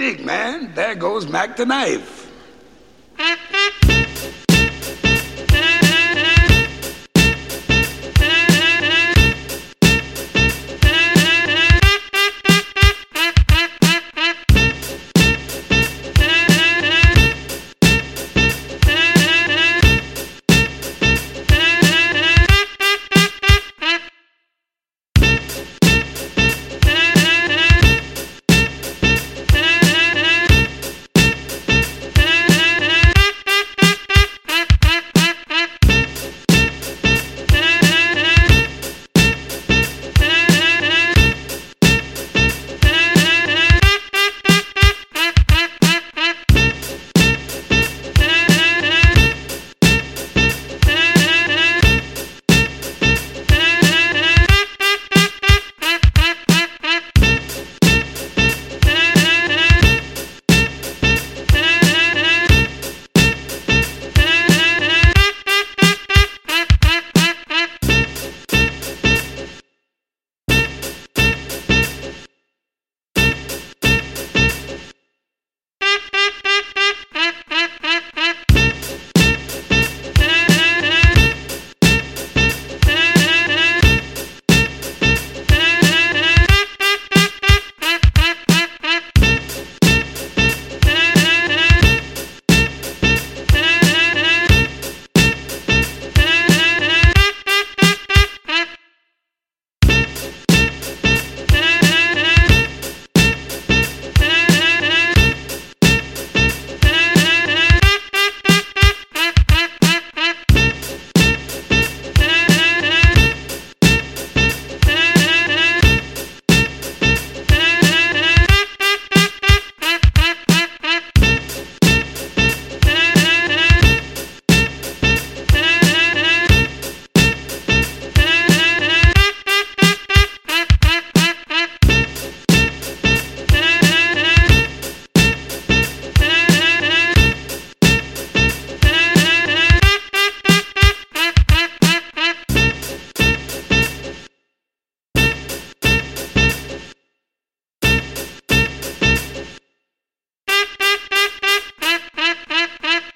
stick, man. There goes Mac the knife.